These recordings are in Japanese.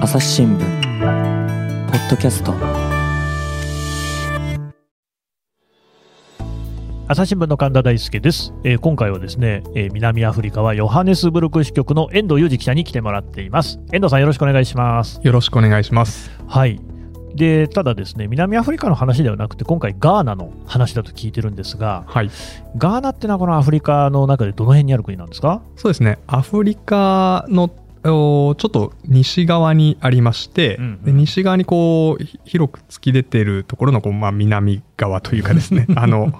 朝日新聞ポッドキャスト。朝日新聞の神田大輔です、えー今回はですね、えー南アフリカはヨハネスブルク支局の遠藤裕二記者に来てもらっています。遠藤さんよろしくお願いします。よろしくお願いします。はいでただですね南アフリカの話ではなくて今回ガーナの話だと聞いてるんですがはい。ガーナってのはこのアフリカの中でどの辺にある国なんですか？そうですね。アフリカのおちょっと西側にありまして、うんうんで西側にこうひ広く突き出てるところのこう、まあ、南側というかですね あの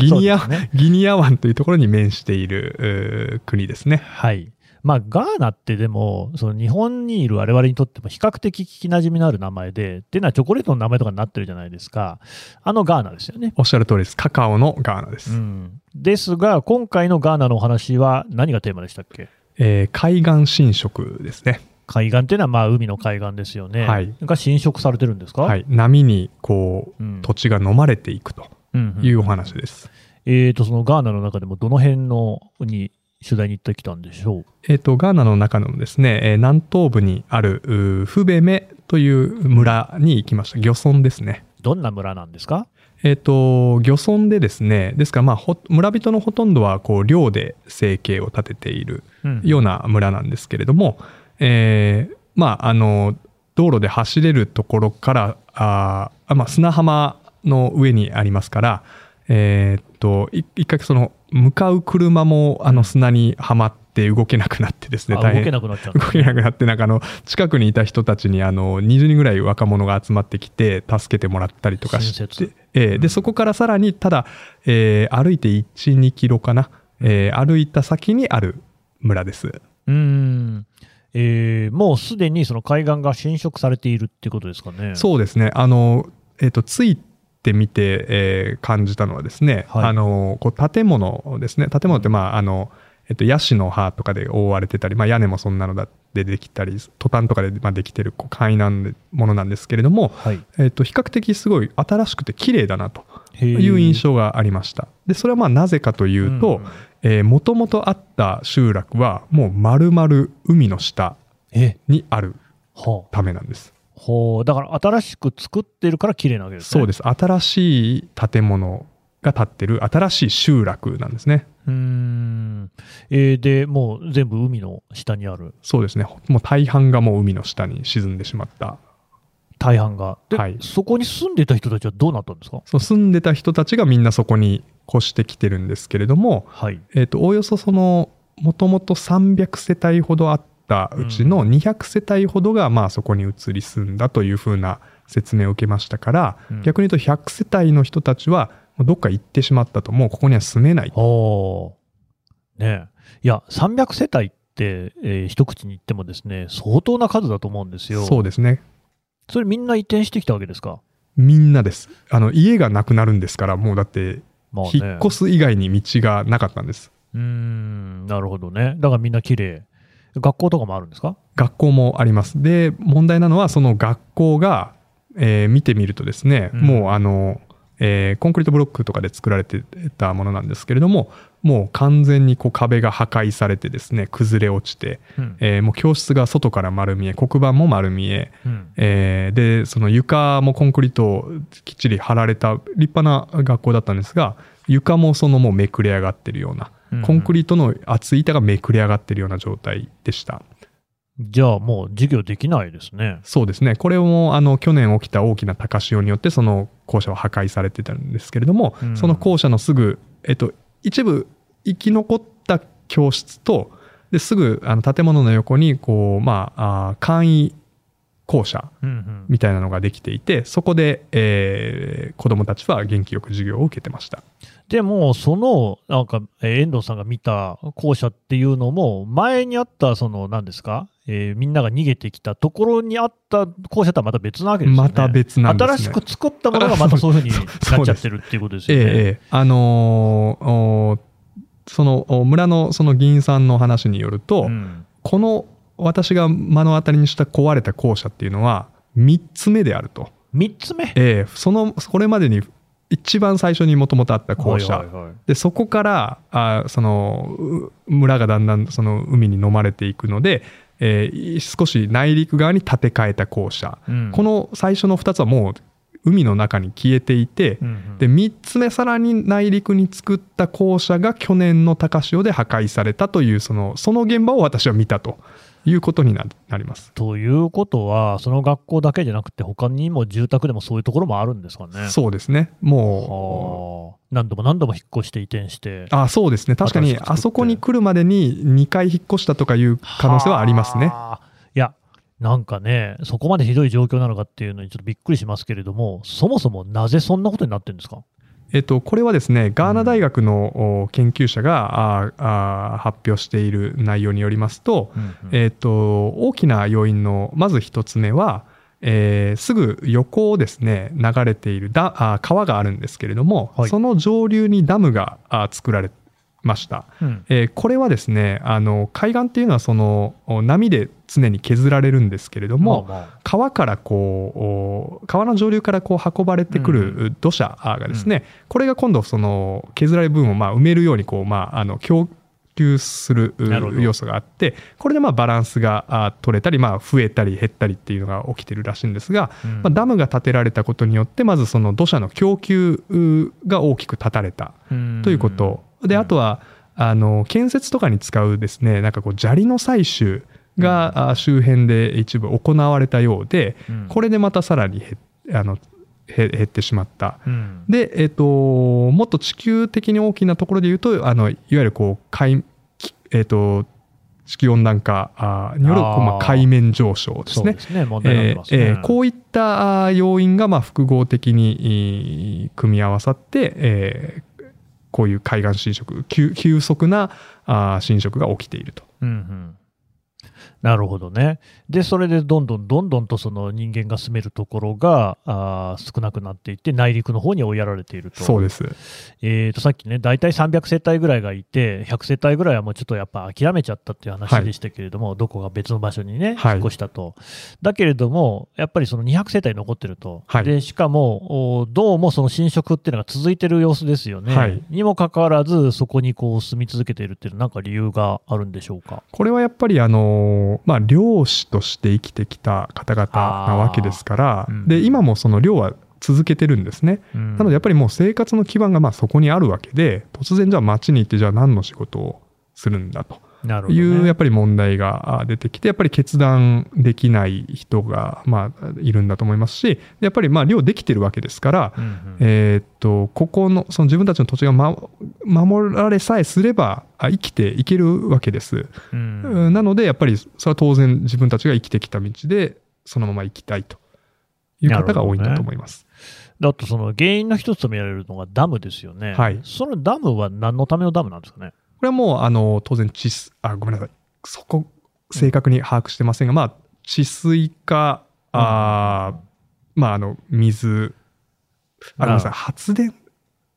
ギニア、ねギニア湾というところに面している国ですね。はいまあ、ガーナってでも、その日本にいる我々にとっても比較的聞きなじみのある名前で、っていうのはチョコレートの名前とかになってるじゃないですか、あのガーナですよね。おっしゃる通りです。カカオのガーナです。うん、ですが、今回のガーナのお話は何がテーマでしたっけ？えー海岸侵食ですね。海岸っていうのはまあ海の海岸ですよね。はいが侵食されてるんですか、はい。波にこう、うん土地が飲まれていくとうんうんいうお話です。えーと、そのガーナの中でもどの辺のに取材に行ってきたんでしょう。えー、とガーナの中のですね、えー南東部にあるフベメという村に行きました。漁村ですね。どんな村なんですか？えー、と漁村でですねですからまあほ村人のほとんどはこう漁で生計を立てているうんような村なんですけれども、えーまああの道路で走れるところからあまあ、砂浜の上にありますから、えー、とい一回その向かう車もあの砂にはまって動けなくなってですねあ大変。動けなくなっちゃう動けなくなってなんかあの近くにいた人たちにあの20人ぐらい若者が集まってきて助けてもらったりとかして、えーでそこからさらにただ、えー歩いて12キロかな、えー歩いた先にある村です。うーん、えーもうすでにその海岸が侵食されているっていうことですかね。そうですね。あの、えー、とついてみて、えー感じたのはですね、はい。あのこう建物ですね。建物ってまああの、えっとヤシの葉とかで覆われてたり、まあ、屋根もそんなのだでできたりトタンとかでまあできてるこう簡易なものなんですけれども、はい、えっと比較的すごい新しくて綺麗だなという印象がありました。でそれはまあなぜかというとん。もともとあった集落はもう丸々海の下え？にあるはあ。ためなんです。ほうだから新しく作ってるから綺麗なわけですね。そうです新しい建物が建ってる新しい集落なんですね。うーん、えーでもう全部海の下にあるそうですねもう大半がもう海の下に沈んでしまった大半が。で、はいそこに住んでた人たちはどうなったんですか？そう住んでた人たちがみんなそこに越してきてるんですけれども、はい。えー、とおおよそそのもともと300世帯ほどあったうちの200世帯ほどがまあそこに移り住んだというふうな説明を受けましたから、うん逆に言うと100世帯の人たちはどっか行ってしまったともうここには住めないほう。ねえ。いや、300世帯って、えー一口に言ってもですね、相当な数だと思うんですよ。そうですねそれみんな移転してきたわけですか？みんなですあの家がなくなるんですからもうだってまあね。引っ越す以外に道がなかったんですうーん、なるほどね。だからみんな綺麗。学校とかもあるんですか？学校もあります。で問題なのはその学校が、えー見てみるとですね、うん。もうあの、えーコンクリートブロックとかで作られてたものなんですけれどももう完全にこう壁が破壊されてですね崩れ落ちて、うん。えーもう教室が外から丸見え黒板も丸見えうん。えーでその床もコンクリートをきっちり張られた立派な学校だったんですが床もそのもうめくれ上がってるようなうんコンクリートの厚い板がめくれ上がってるような状態でした。じゃあもう授業できないですね。そうですね。これもあの去年起きた大きな高潮によってその校舎は破壊されてたんですけれども、うんその校舎のすぐ、えっと、一部生き残った教室とですぐあの建物の横にこう、まあ、あー簡易校舎うんうん。みたいなのができていてそこで、えー子どもたちは元気よく授業を受けてました。でも、その、なんか、えー遠藤さんが見た校舎っていうのも、前にあった、その、何ですか、えーみんなが逃げてきたところにあった校舎とはまた別なわけですよね。また別なんね。新しく作ったものがまたそういうふうになっちゃってるっていうことですよね。ええええあのーおそのお村のその議員さんの話によると、うんこの私が目の当たりにした壊れた校舎っていうのは3つ目であると、3つ目？ええそのこれまでに一番最初にもともとあった校舎、はいはいはい。でそこからあそのう村がだんだんその海に飲まれていくので、えー少し内陸側に建て替えた校舎、うん。この最初の2つはもう海の中に消えていて、うんうん。で3つ目さらに内陸に作った校舎が去年の高潮で破壊されたというそのその現場を私は見たということにななります。ということは、その学校だけじゃなくて、他にも住宅でもそういうところもあるんですかね。そうですねもはあ何度も何度も引っ越して移転して。うあそうですね確かにあそこに来るまでに2回引っ越したとかいう可能性はありますね。はあ。いや、なんかね、そこまでひどい状況なのかっていうのにちょっとびっくりしますけれども、そもそもなぜそんなことになってるんですか？えっと、これはですね、ガーナ大学のお研究者が、ああ発表している内容によりますと、えっと、大きな要因のまず一つ目は、えーすぐ横をですね流れているだあ川があるんですけれども、はい。その上流にダムがあ作られました、うん。えーこれはですねあの海岸っていうのはそのお波で常に削られるんですけれども、川からこうお川の上流からこう運ばれてくる土砂がですね、これが今度その削られる部分をまあ埋めるようにこう、まあ、あの供給する要素があってこれでまあバランスがあ取れたり、まあ、増えたり減ったりっていうのが起きてるらしいんですが、うん。まあ、ダムが建てられたことによってまずその土砂の供給うが大きく断たれたうん。ということ、であとはあの建設とかに使うですねなんかこう砂利の採取があ周辺で一部行われたようで、うん。これでまたさらに減あのへ減ってしまった。うん。で、えっともっと地球的に大きなところで言うとあのいわゆるこう海、きえっと地球温暖化あによるまあ、海面上昇ですね。えーえーこういった要因がまあ複合的にいー組み合わさって、えーこういう海岸侵食急急速なあー侵食が起きていると。うんうんなるほどね。で、それでどんどんどんどんとその人間が住めるところがあー少なくなっていって、内陸の方に追いやられていると。そうです。えー、とさっきね、大体300世帯ぐらいがいて、100世帯ぐらいはもうちょっとやっぱ諦めちゃったっていう話はいでしたけれども、どこか別の場所にね、はい引っ越したと。だけれども、やっぱりその200世帯残ってると、はいでしかも、おどうもその侵食っていうのが続いてる様子ですよね。はいにもかかわらず、そこにこう住み続けているっていうのは、なんか理由があるんでしょうか？これはやっぱりあのーまあ漁師として生きてきた方々なわけですから、うん。で今もその漁は続けてるんですね。うん。なのでやっぱりもう生活の基盤がまあそこにあるわけで突然じゃあ町に行ってじゃあ何の仕事をするんだというやっぱり問題があ出てきてやっぱり決断できない人がまあいるんだと思いますしやっぱりまあ漁できてるわけですから、うんうんえーっとここのその自分たちの土地が、ま、守られさえすればあ生きていけるわけです。なのでやっぱりそれは当然自分たちが生きてきた道でそのまま生きたいという方が多いんだと思います。だとその原因の一つと見られるのがダムですよね。はいそのダムは何のためのダムなんですかね？これはもうあの当然治水あごめんなさい。そこ正確に把握してませんが、まあ治水かあー、まああの水あ。ごめんなさい。発電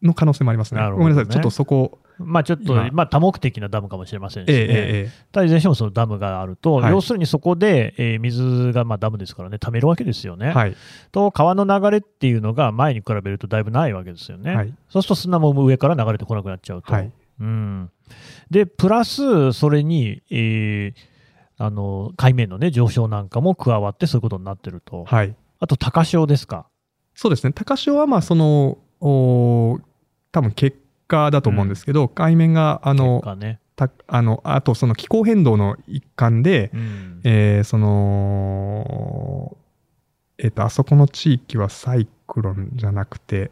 の可能性もありますね。ね。ごめんなさい。ちょっとそこまあちょっと、今。まあ多目的なダムかもしれませんし、ね。ええええいずれにしてもそのダムがあると、はい。要するにそこで、えー水がまあダムですからね、溜めるわけですよね。えはい。と、川の流れっていうのが前に比べるとだいぶないわけですよね。はい。そうすると砂も上から流れてこなくなっちゃうと。はいうん、で、プラス、それに、えーあの海面の、ね、上昇なんかも加わって、そういうことになってると。はいあと、高潮ですか？そうですね高潮はまあそのお多分結果だと思うんですけど、海面があのね。たあのあとその気候変動の一環で、うんえーその、えっ、と、あそこの地域はサイクロンじゃなくて、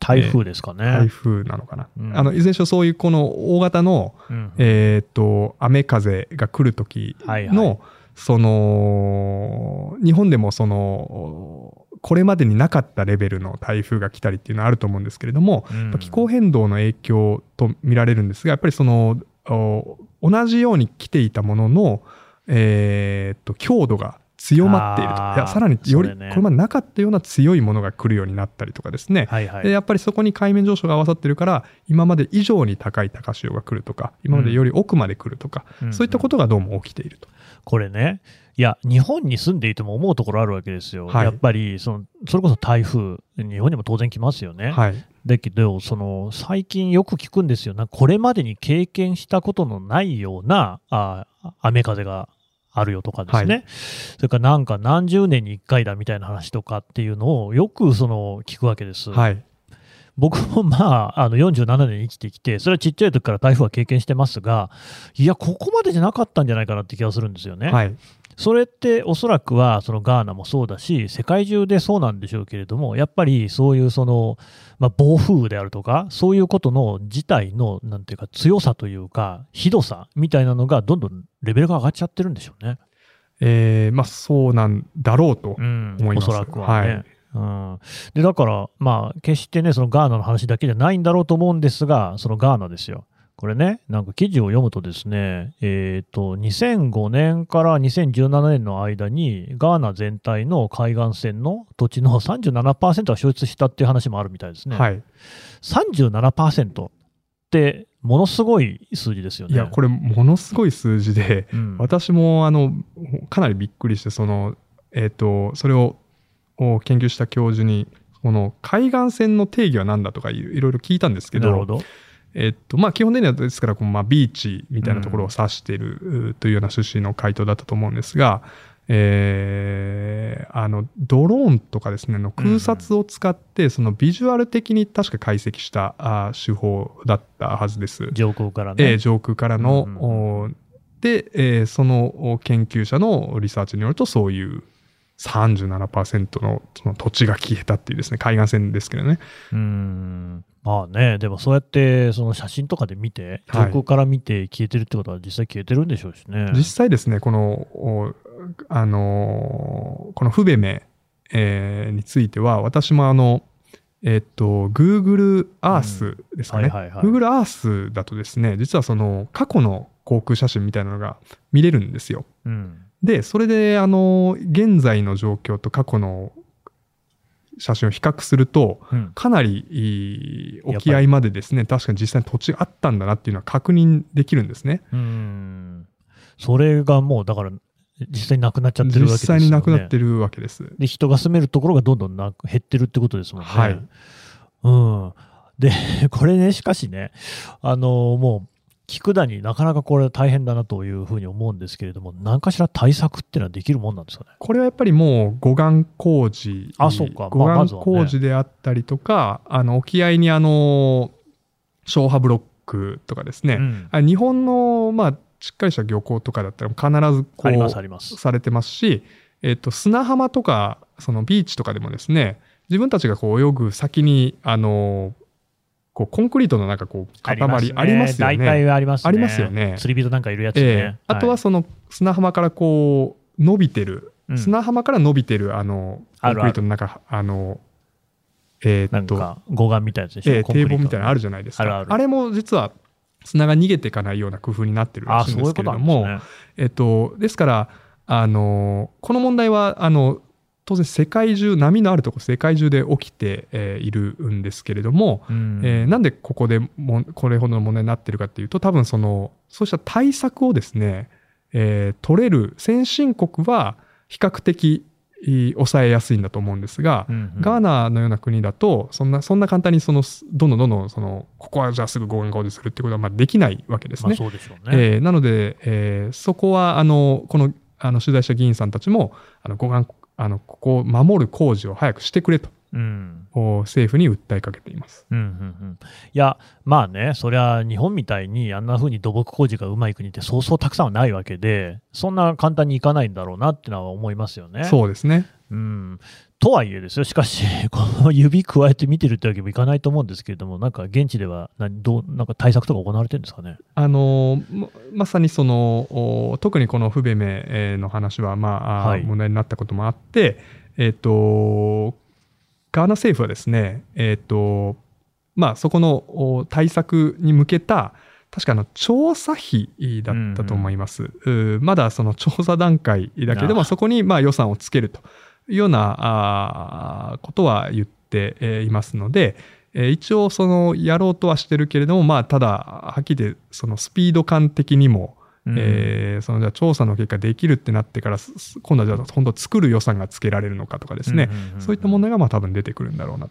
台風ですかね。台風なのかな。うんあの、いずれにしろそういうこの大型の、うんえっ、と、雨風が来る時の、はいはいその、日本でもその、これまでになかったレベルの台風が来たりっていうのはあると思うんですけれども、うん気候変動の影響と見られるんですが、やっぱりそのお同じように来ていたものの、えーっと強度が強まっていると。いやさらにより、ね。これまでなかったような強いものが来るようになったりとかですね、はいはい。でやっぱりそこに海面上昇が合わさってるから今まで以上に高い高潮が来るとか今までより奥まで来るとか、うん。そういったことがどうも起きていると。これね、いや、日本に住んでいても思うところあるわけですよ。はい。やっぱりその、それこそ台風、日本にも当然来ますよね。はい。だけど、その最近よく聞くんですよ、なこれまでに経験したことのないようなあ雨風があるよとかですね、はいそれからなんか何十年に1回だみたいな話とかっていうのをよくその聞くわけです。はい。僕もまあ、あの47年生きてきて、それはちっちゃい時から台風は経験してますが、いや、ここまでじゃなかったんじゃないかなって気がするんですよね。はい。それっておそらくはそのガーナもそうだし、世界中でそうなんでしょうけれども、やっぱりそういうその、まあ、暴風雨であるとか、そういうことの自体のなんていうか強さというか、ひどさみたいなのがどんどんレベルが上がっちゃってるんでしょうね。えーまあそうなんだろうとうん、思います。おそらくはね。はいうん、でだから、まあ、決してね、そのガーナの話だけじゃないんだろうと思うんですが、そのガーナですよ。これね、なんか記事を読むとですね、えっ、と、2005年から2017年の間に、ガーナ全体の海岸線の土地の37%が消失したっていう話もあるみたいですね。はい。37%って、ものすごい数字ですよね。いや、これものすごい数字で、うん私もあのかなりびっくりしてその、えっとそれをを研究した教授にこの海岸線の定義は何だとかいいろいろ聞いたんですけどなるほど。えっとまあ、基本的にはですからこう、まあ、ビーチみたいなところを指している、うというような趣旨の回答だったと思うんですが、えーあのドローンとかですねの空撮を使ってそのビジュアル的に確か解析したあ手法だったはずです。上空からね。えー上空からの、うんで、えーそのお研究者のリサーチによるとそういう37%のその土地が消えたっていうですね海岸線ですけどね。うーん。まあね、でもそうやってその写真とかで見て、はい。上空から見て消えてるってことは実際消えてるんでしょうしね。実際ですねこのおあのーこのフベメ、えーについては私もあのえっと Google Earth ですかね、はいはいはい。Google Earth だとですね実はその過去の航空写真みたいなのが見れるんですよ。うんで、それで、あの、現在の状況と過去の写真を比較すると、うんかなり沖合までですね、確かに実際に土地があったんだなっていうのは確認できるんですね。うーんそれがもうだから実際になくなっちゃってるわけ実ですよね。際になくなってるわけです。で人が住めるところがどんどんなく減ってるってことですもんね。はいうん、で、これね、しかしね、あのもう、菊田になかなかこれ大変だなというふうに思うんですけれども、何かしら対策っていうのはできるもんなんですかね？これはやっぱりもう護岸工事、あそうか。護岸工事であったりとか、あの沖合にあの消波ブロックとかですね、うん。あ日本のまあしっかりした漁港とかだったら必ずこうあります。されてますし、えっと砂浜とかそのビーチとかでもですね自分たちがこう泳ぐ先にあのこうコンクリートのなんかこう塊ありますよ大ね。体ありますね。ありますよね。釣り人なんかいるやつね。ええ。あとはその砂浜からこう伸びてる、うん。砂浜から伸びてるあのコンクリートの中あのえーっと護岸みたいなやつでしょ、えート堤防みたいなのあるじゃないですか。あるある。れも実は砂が逃げていかないような工夫になってるらあしいんですけれどもんですね。えっと、ですから、あの、この問題は、あの、当然世界中、波のあるところ世界中で起きて、えーいるんですけれども、うんえーなんでここでもこれほどの問題になってるかっていうと、多分その、そうした対策をですね、えー取れる先進国は比較的えー抑えやすいんだと思うんですが、うんうんガーナのような国だと、そんな、そんな簡単にその、どんどんどんどん、その、ここはじゃあすぐ合意工事するってことは、まあできないわけですね。まあね。えーなので、えーそこはあのこのあの取材した議員さんたちもあの護岸あのここを守る工事を早くしてくれとうんお政府に訴えかけています。うんうんうん、いや、まあね、そりゃ日本みたいにあんな風に土木工事がうまい国ってそうそうたくさんはないわけで、そんな簡単にいかないんだろうなってのは思いますよね。そうですね。うん、とはいえですよ、しかし、この指加えて見てるってわけにもいかないと思うんですけれども、なんか現地では何どうなんか対策とか行われてるんですかね？あのままさにそのお特にこの不ベメえーの話は、まあはい。問題になったこともあって、えっとガーナ政府はですね、えっとまあ、そこのお対策に向けた確かあの調査費だったと思います。うーまだその調査段階だけどあも、そこにまあ予算をつけるというようなことは言ってえーいますので、えー一応そのやろうとはしてるけれども、まあ、ただはっきり言ってそのスピード感的にも、うん。えーそのじゃあ調査の結果できるってなってから今度はじゃあ本当作る予算がつけられるのかとかですね、そういった問題がまあ多分出てくるんだろうな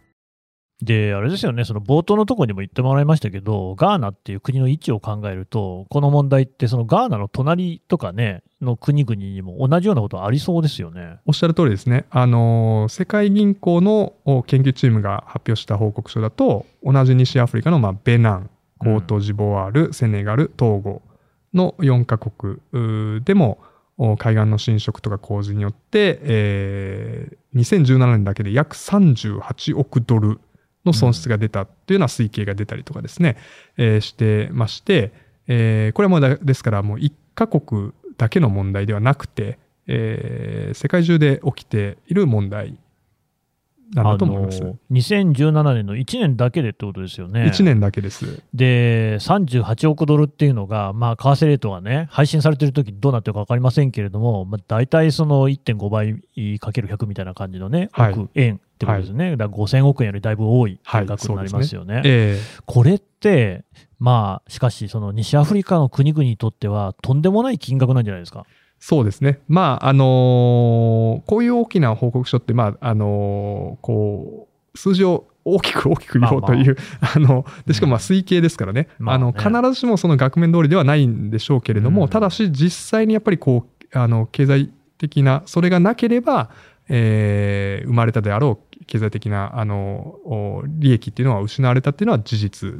で、あれですよね、その冒頭のところにも言ってもらいましたけど、ガーナっていう国の位置を考えると、この問題って、そのガーナの隣とかね、の国々にも同じようなことありそうですよね。おっしゃる通りですね。あの世界銀行のお研究チームが発表した報告書だと、同じ西アフリカの、まあ、ベナン、コートジボワール、セネガル、トーゴの4カ国でも、お海岸の侵食とか洪水によって、えー2017年だけで約38億ドルの損失が出たというような推計が出たりとかですね、えーしてまして、えーこれはもですからもう1カ国だけの問題ではなくて、えー世界中で起きている問題なんだと思います。あの2017年の1年だけでってことですよね。1年だけです。で、38億ドルっていうのが、まあ、為替レートがね、配信されてる時どうなってるか分かりませんけれども、まあ、大体その1.5倍かける100みたいな感じのね、はい億円ってことですね。だから5000億円よりだいぶ多いはい金額になりますよね。えこれって、まあ、しかし、その西アフリカの国々にとっては、とんでもない金額なんじゃないですか。そうですね。まあ、あのーこういう大きな報告書って、まあ、あのーこう、数字を大きく大きく言おうという、あの、で、しかもまあ推計ですからね。まあねあの、必ずしもその額面通りではないんでしょうけれども、うんただし実際にやっぱりこう、あの、経済的な、それがなければ、えー生まれたであろう経済的な、あの、お利益っていうのは失われたっていうのは事実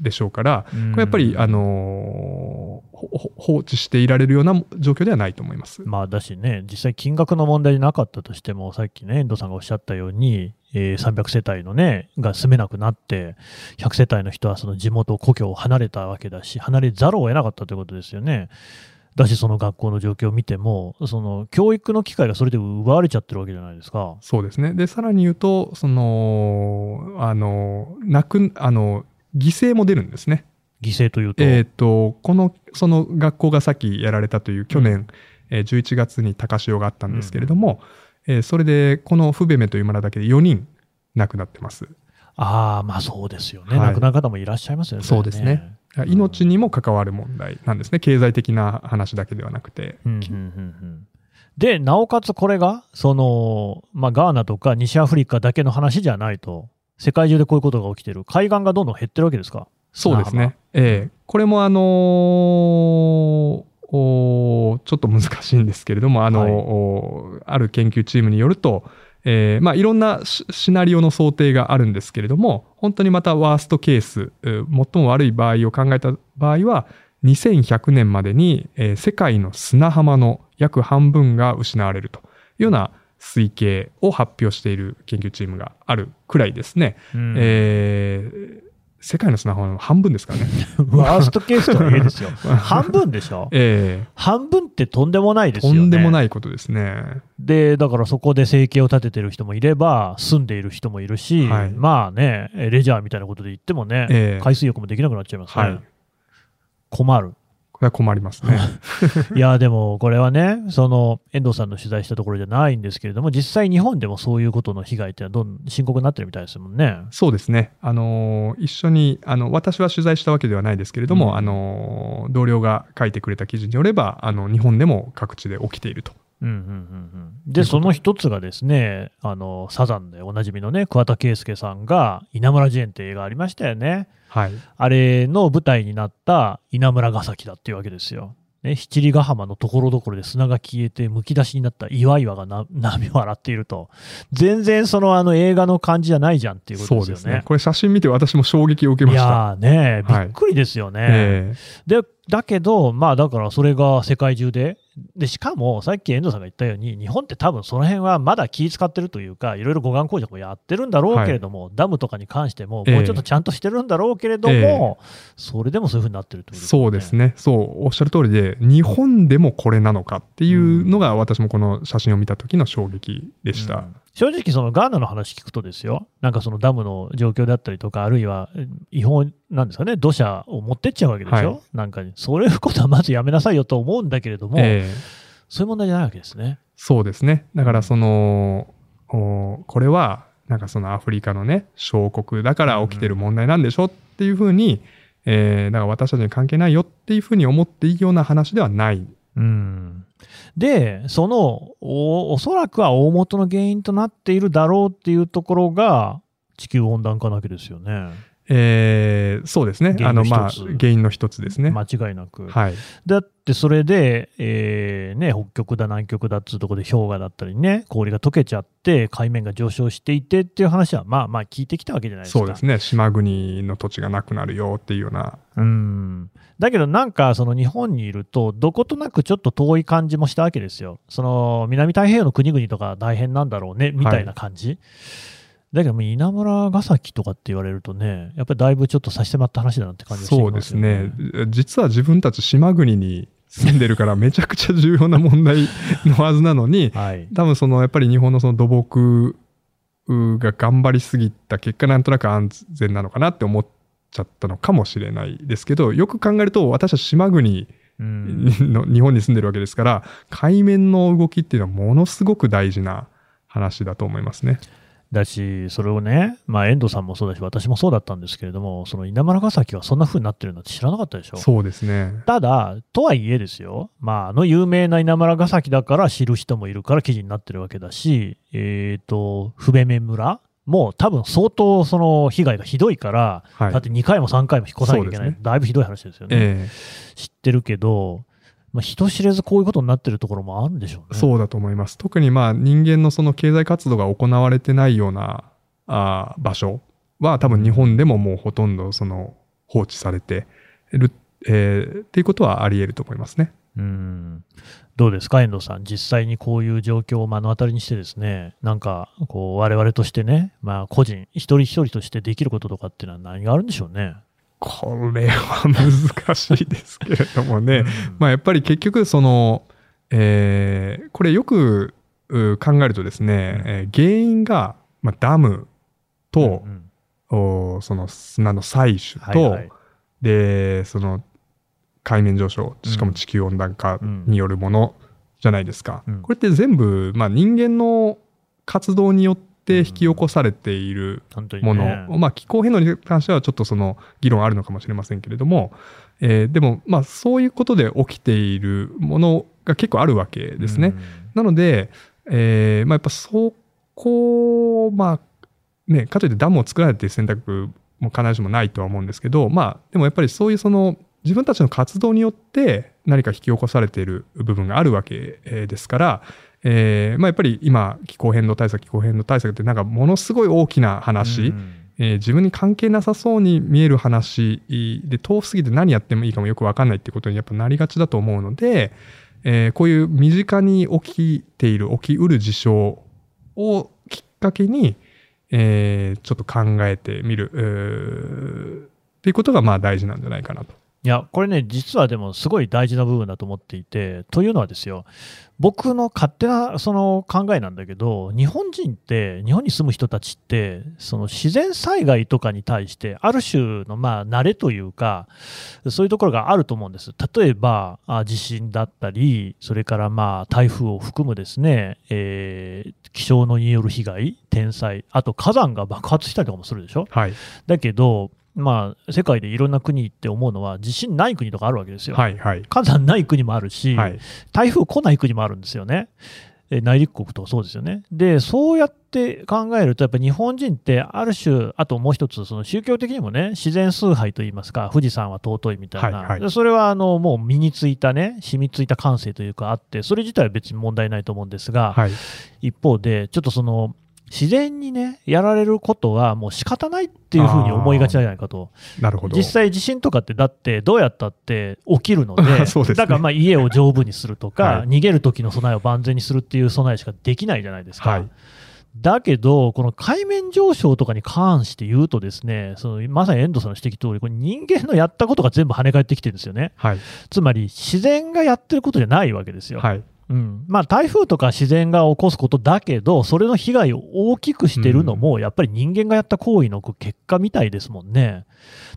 でしょうから、これやっぱり、あの放置していられるような状況ではないと思います。まあ、だしね、実際金額の問題でなかったとしても、さっきね、遠藤さんがおっしゃったように、えー300世帯のね、が住めなくなって、100世帯の人はその地元、故郷を離れたわけだし、離れざるを得なかったということですよね。だし、その学校の状況を見ても、その教育の機会がそれで奪われちゃってるわけじゃないですか。そうですね。で、さらに言うと、その、あの、なく、あの、犠牲も出るんですね。犠牲というと？えっ、と、この、その学校がさっきやられたという去年、えー11月に高潮があったんですけれども、えーそれで、このフベメという村だけで4人亡くなってます。ああ、まあそうですよね。はい亡くなる方もいらっしゃいますよね。そうですね。命にも関わる問題なんですね。経済的な話だけではなくて。うんうんうんうんで、なおかつこれが、その、まあ、ガーナとか西アフリカだけの話じゃないと、世界中でこういうことが起きてる。海岸がどんどん減ってるわけですか？そうですね。ええこれもあのーおちょっと難しいんですけれども、あの、はいおある研究チームによると、えーまあ、いろんなシシナリオの想定があるんですけれども、本当にまたワーストケース、えー最も悪い場合を考えた場合は、2100年までに、えー世界の砂浜の約半分が失われるというような推計を発表している研究チームがあるくらいですね。うんえー世界の砂浜の半分ですからね。ワーストケースとはいえですよ。半分でしょ？え半分ってとんでもないえですよね。とんでもないことですね。で、だからそこで生計を立ててる人もいれば、住んでいる人もいるし、はいまあね、レジャーみたいなことで言ってもね、ええ海水浴もできなくなっちゃいますね。はい。困る。これは困りますね。いや、でもこれはね、その遠藤さんの取材したところじゃないんですけれども、実際日本でもそういうことの被害ってどん深刻になってるみたいですもんね。そうですね。あのー一緒に、あの、私は取材したわけではないですけれども、うんあのー同僚が書いてくれた記事によれば、あの、日本でも各地で起きていると。うんうんうんうん、で、その一つがですね、あのサザンでおなじみのね、桑田佳祐さんが、稲村ジェーンって映画ありましたよね。はい。あれの舞台になった稲村ヶ崎だっていうわけですよ。ね、七里ヶ浜のところどころで砂が消えてむき出しになった岩々がな 波を洗っていると。全然そのあの映画の感じじゃないじゃんっていうことですよね。そうですね。これ写真見て私も衝撃を受けました。いやーね、びはいっくりですよね。えで、だけど、まあだからそれが世界中で、でしかもさっき遠藤さんが言ったように、日本って多分その辺はまだ気使ってるというか、いろいろ護岸工事もやってるんだろうけれども、ダムとかに関しても、ええもうちょっとちゃんとしてるんだろうけれども、それでもそういうふうになってるってことそうですね。そう、おっしゃる通りで、日本でもこれなのかっていうのが、私もこの写真を見た時の衝撃でした。うん正直、そのガーナの話聞くとですよ、なんかそのダムの状況であったりとか、あるいはえ違法なんですかね、土砂を持ってっちゃうわけでしょ、はいなんかに、そういうことはまずやめなさいよと思うんだけれども、ええそういう問題じゃないわけですね。そうですね。だからその、おこれは、なんかそのアフリカのね、小国だから起きてる問題なんでしょっていうふうに、えーだから私たちに関係ないよっていうふうに思っていいような話ではない。うんで、そのお、おそらくは大元の原因となっているだろうっていうところが、地球温暖化なわけですよね。えーそうですね。原因のあの、まあ、原因の一つですね。間違いなく。はい。だってそれで、えーね、北極だ、南極だっつうところで氷河だったりね、氷が溶けちゃって、海面が上昇していてっていう話は、まあまあ聞いてきたわけじゃないですか。そうですね。島国の土地がなくなるよっていうような。うんだけどなんかその日本にいるとどことなくちょっと遠い感じもしたわけですよ。その南太平洋の国々とか大変なんだろうねみたいな感じ。だけど稲村ヶ崎とかって言われるとねやっぱりだいぶちょっと差し迫った話だなって感じがしてきそうですますよね。ね。実は自分たち島国に住んでるから めちゃくちゃ重要な問題のはずなのに、はい。多分そのやっぱり日本のその土木が頑張りすぎた結果なんとなく安全なのかなって思っちゃったのかもしれないですけどよく考えると私は島国うんの日本に住んでるわけですから海面の動きっていうのはものすごく大事な話だと思いますね。だし、それをね、まあ、遠藤さんもそうだし、私もそうだったんですけれども、その稲村ヶ崎はそんな風になってるのって知らなかったでしょ？そうですね。ただ、とはいえですよ、まあ、あの有名な稲村ヶ崎だから知る人もいるから記事になってるわけだし、えっ、と、不便面村も多分相当その被害がひどいから、はいだって2回も3回も引っ越さなきゃいけない、ねだいぶひどい話ですよね。え知ってるけど、まあ、人知れずこういうことになってるところもあるんでしょうね。えそうだと思います。特にまあ人間のその経済活動が行われてないようなあー場所は多分日本でももうほとんどその放置されてる、えーっていうことはあり得ると思いますね。うんどうですか、遠藤さん、実際にこういう状況を目の当たりにして、ですねなんかこう、我々としてね、まあ、個人、一人一人としてできることとかっていうのは何があるんでしょうね？これは難しいですけれどもね。まあやっぱり結局その、えーこれよくう考えるとですね、えー原因が、まあ、ダムとう、んおその砂の採取と、はいはい。でその海面上昇しかも地球温暖化によるものじゃないですか、うん。これって全部、まあ、人間の活動によって引き起こされているもの、ねまあ、気候変動に関してはちょっとその議論あるのかもしれませんけれども、えーでも、まあ、そういうことで起きているものが結構あるわけですね。うん。なので、えーまあ、やっぱそこを、まあね、かといってダムを作らないっていう選択も必ずしもないとは思うんですけど、まあ、でもやっぱりそういうその自分たちの活動によって何か引き起こされている部分があるわけえーですから、えーまあ、やっぱり今気候変動対策気候変動対策ってなんかものすごい大きな話、うんえー自分に関係なさそうに見える話で遠すぎて何やってもいいかもよく分かんないってことにやっぱなりがちだと思うので、えーこういう身近に起きている起きうる事象をきっかけに、えーちょっと考えてみるっていうことがまあ大事なんじゃないかなと。いや、これね、実はでもすごい大事な部分だと思っていて、というのはですよ、僕の勝手なその考えなんだけど、日本人って、日本に住む人たちって、その自然災害とかに対して、ある種のまあ慣れというか、そういうところがあると思うんです。例えば、あ地震だったり、それからまあ台風を含むですね、えー気象のによる被害、天災、あと火山が爆発したりとかもするでしょ。はい。だけど、まあ、世界でいろんな国って思うのは、地震ない国とかあるわけですよ。はい。はい。火山ない国もあるし、はい。台風来ない国もあるんですよね。え内陸国とかそうですよね。で、そうやって考えると、やっぱり日本人ってある種、あともう一つ、その宗教的にもね、自然崇拝といいますか、富士山は尊いみたいな、はいはいでそれはあのもう身についたね、染みついた感性というかあって、それ自体は別に問題ないと思うんですが、はい。一方で、ちょっとその、自然にね、やられることはもう仕方ないっていうふうに思いがちじゃないかと。なるほど。実際地震とかってだってどうやったって起きるので、そうですねだからまあ家を丈夫にするとか、はい逃げる時の備えを万全にするっていう備えしかできないじゃないですか。はい。だけど、この海面上昇とかに関して言うとですね、そのまさに遠藤さんの指摘通り、これ人間のやったことが全部跳ね返ってきてるんですよね。はい。つまり自然がやってることじゃないわけですよ。はい。うんまあ、台風とか自然が起こすことだけど、それの被害を大きくしてるのも、やっぱり人間がやった行為の結果みたいですもんね。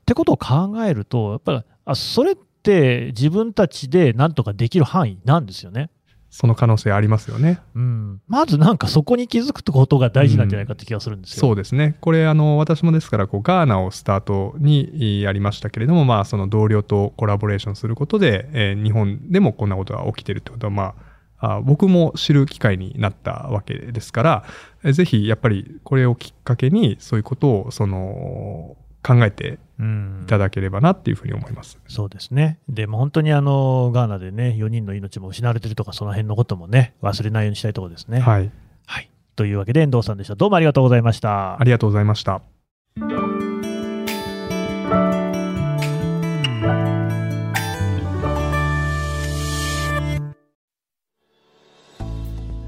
ってことを考えると、やっぱりあそれって自分たちでなんとかできる範囲なんですよね。その可能性ありますよね。うん、まずなんかそこに気づくことが大事なんじゃないかって気がするんですよ。そうですね。これ、あの、私もですから、こう、ガーナをスタートにやりましたけれども、まあ、その同僚とコラボレーションすることで、えー日本でもこんなことが起きてるってことは、まあ、あ僕も知る機会になったわけですから、えぜひ、やっぱり、これをきっかけに、そういうことを、その、考えてうんいただければなっていうふうに思います。そうですね。でも本当にあのガーナでね、4人の命も失われてるとか、その辺のこともね、忘れないようにしたいところですね。はい。はい。というわけで、遠藤さんでした。どうもありがとうございましたあ。りがとうございました。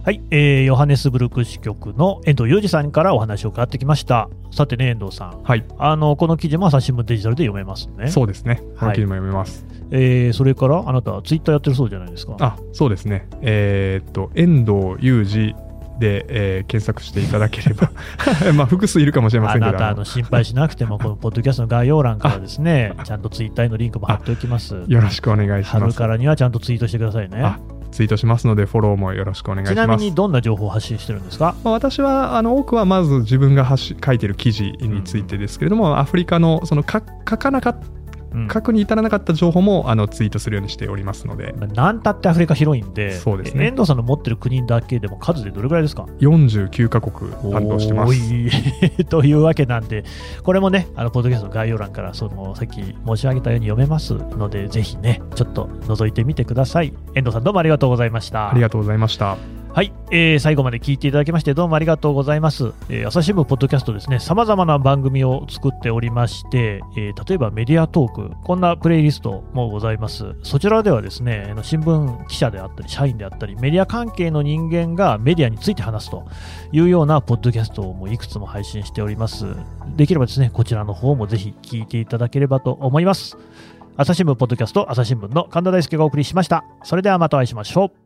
はい、えーヨハネスブルク支局の遠藤裕二さんからお話を伺ってきました。さてね、遠藤さん。はい。あの、この記事も朝日新聞デジタルで読めますね。そうですね。こはいの記事も読めます。えーそれから、あなた、ツイッターやってるそうじゃないですか。あ、そうですね。えーっと、遠藤裕二で、えー検索していただければ、まあ、複数いるかもしれませんけど、あなた、ああのの心配しなくても、このポッドキャストの概要欄からですね、ちゃんとツイッターへのリンクも貼っておきます。よろしくお願いします。春からにはちゃんとツイートしてくださいねあ。ツイートしますので、フォローもよろしくお願いしちます。なみにどんな情報を発信してるんですか？まあ、私はあの多くはまず自分が発し書いてる記事についてですけれども、アフリカのそのか書かなかっうん書くに至らなかった情報もあのツイートするようにしておりますので、まあなんたってアフリカ広いんで、そうですね遠藤さんの持ってる国だけでも数でどれぐらいですか？49カ国担当してます。というわけなんで、これもね、あのポッドキャストの概要欄から、そのさっき申し上げたように読めますので、ぜひね、ちょっと覗いてみてください。遠藤さん、どうもありがとうございました。ありがとうございました。はい、えー最後まで聞いていただきましてどうもありがとうございます。えー朝日新聞ポッドキャストですね、様々な番組を作っておりまして、えー例えばメディアトーク、こんなプレイリストもございます。そちらではですね、新聞記者であったり、社員であったり、メディア関係の人間がメディアについて話すというようなポッドキャストもいくつも配信しております。できればですね、こちらの方もぜひ聞いていただければと思います。朝日新聞ポッドキャスト、朝日新聞の神田大輔がお送りしました。それではまたお会いしましょう。